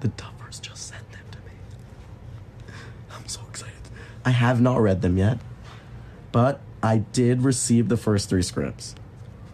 The Duffers just sent them to me. I'm so excited. I have not read them yet, but I did receive the first three scripts.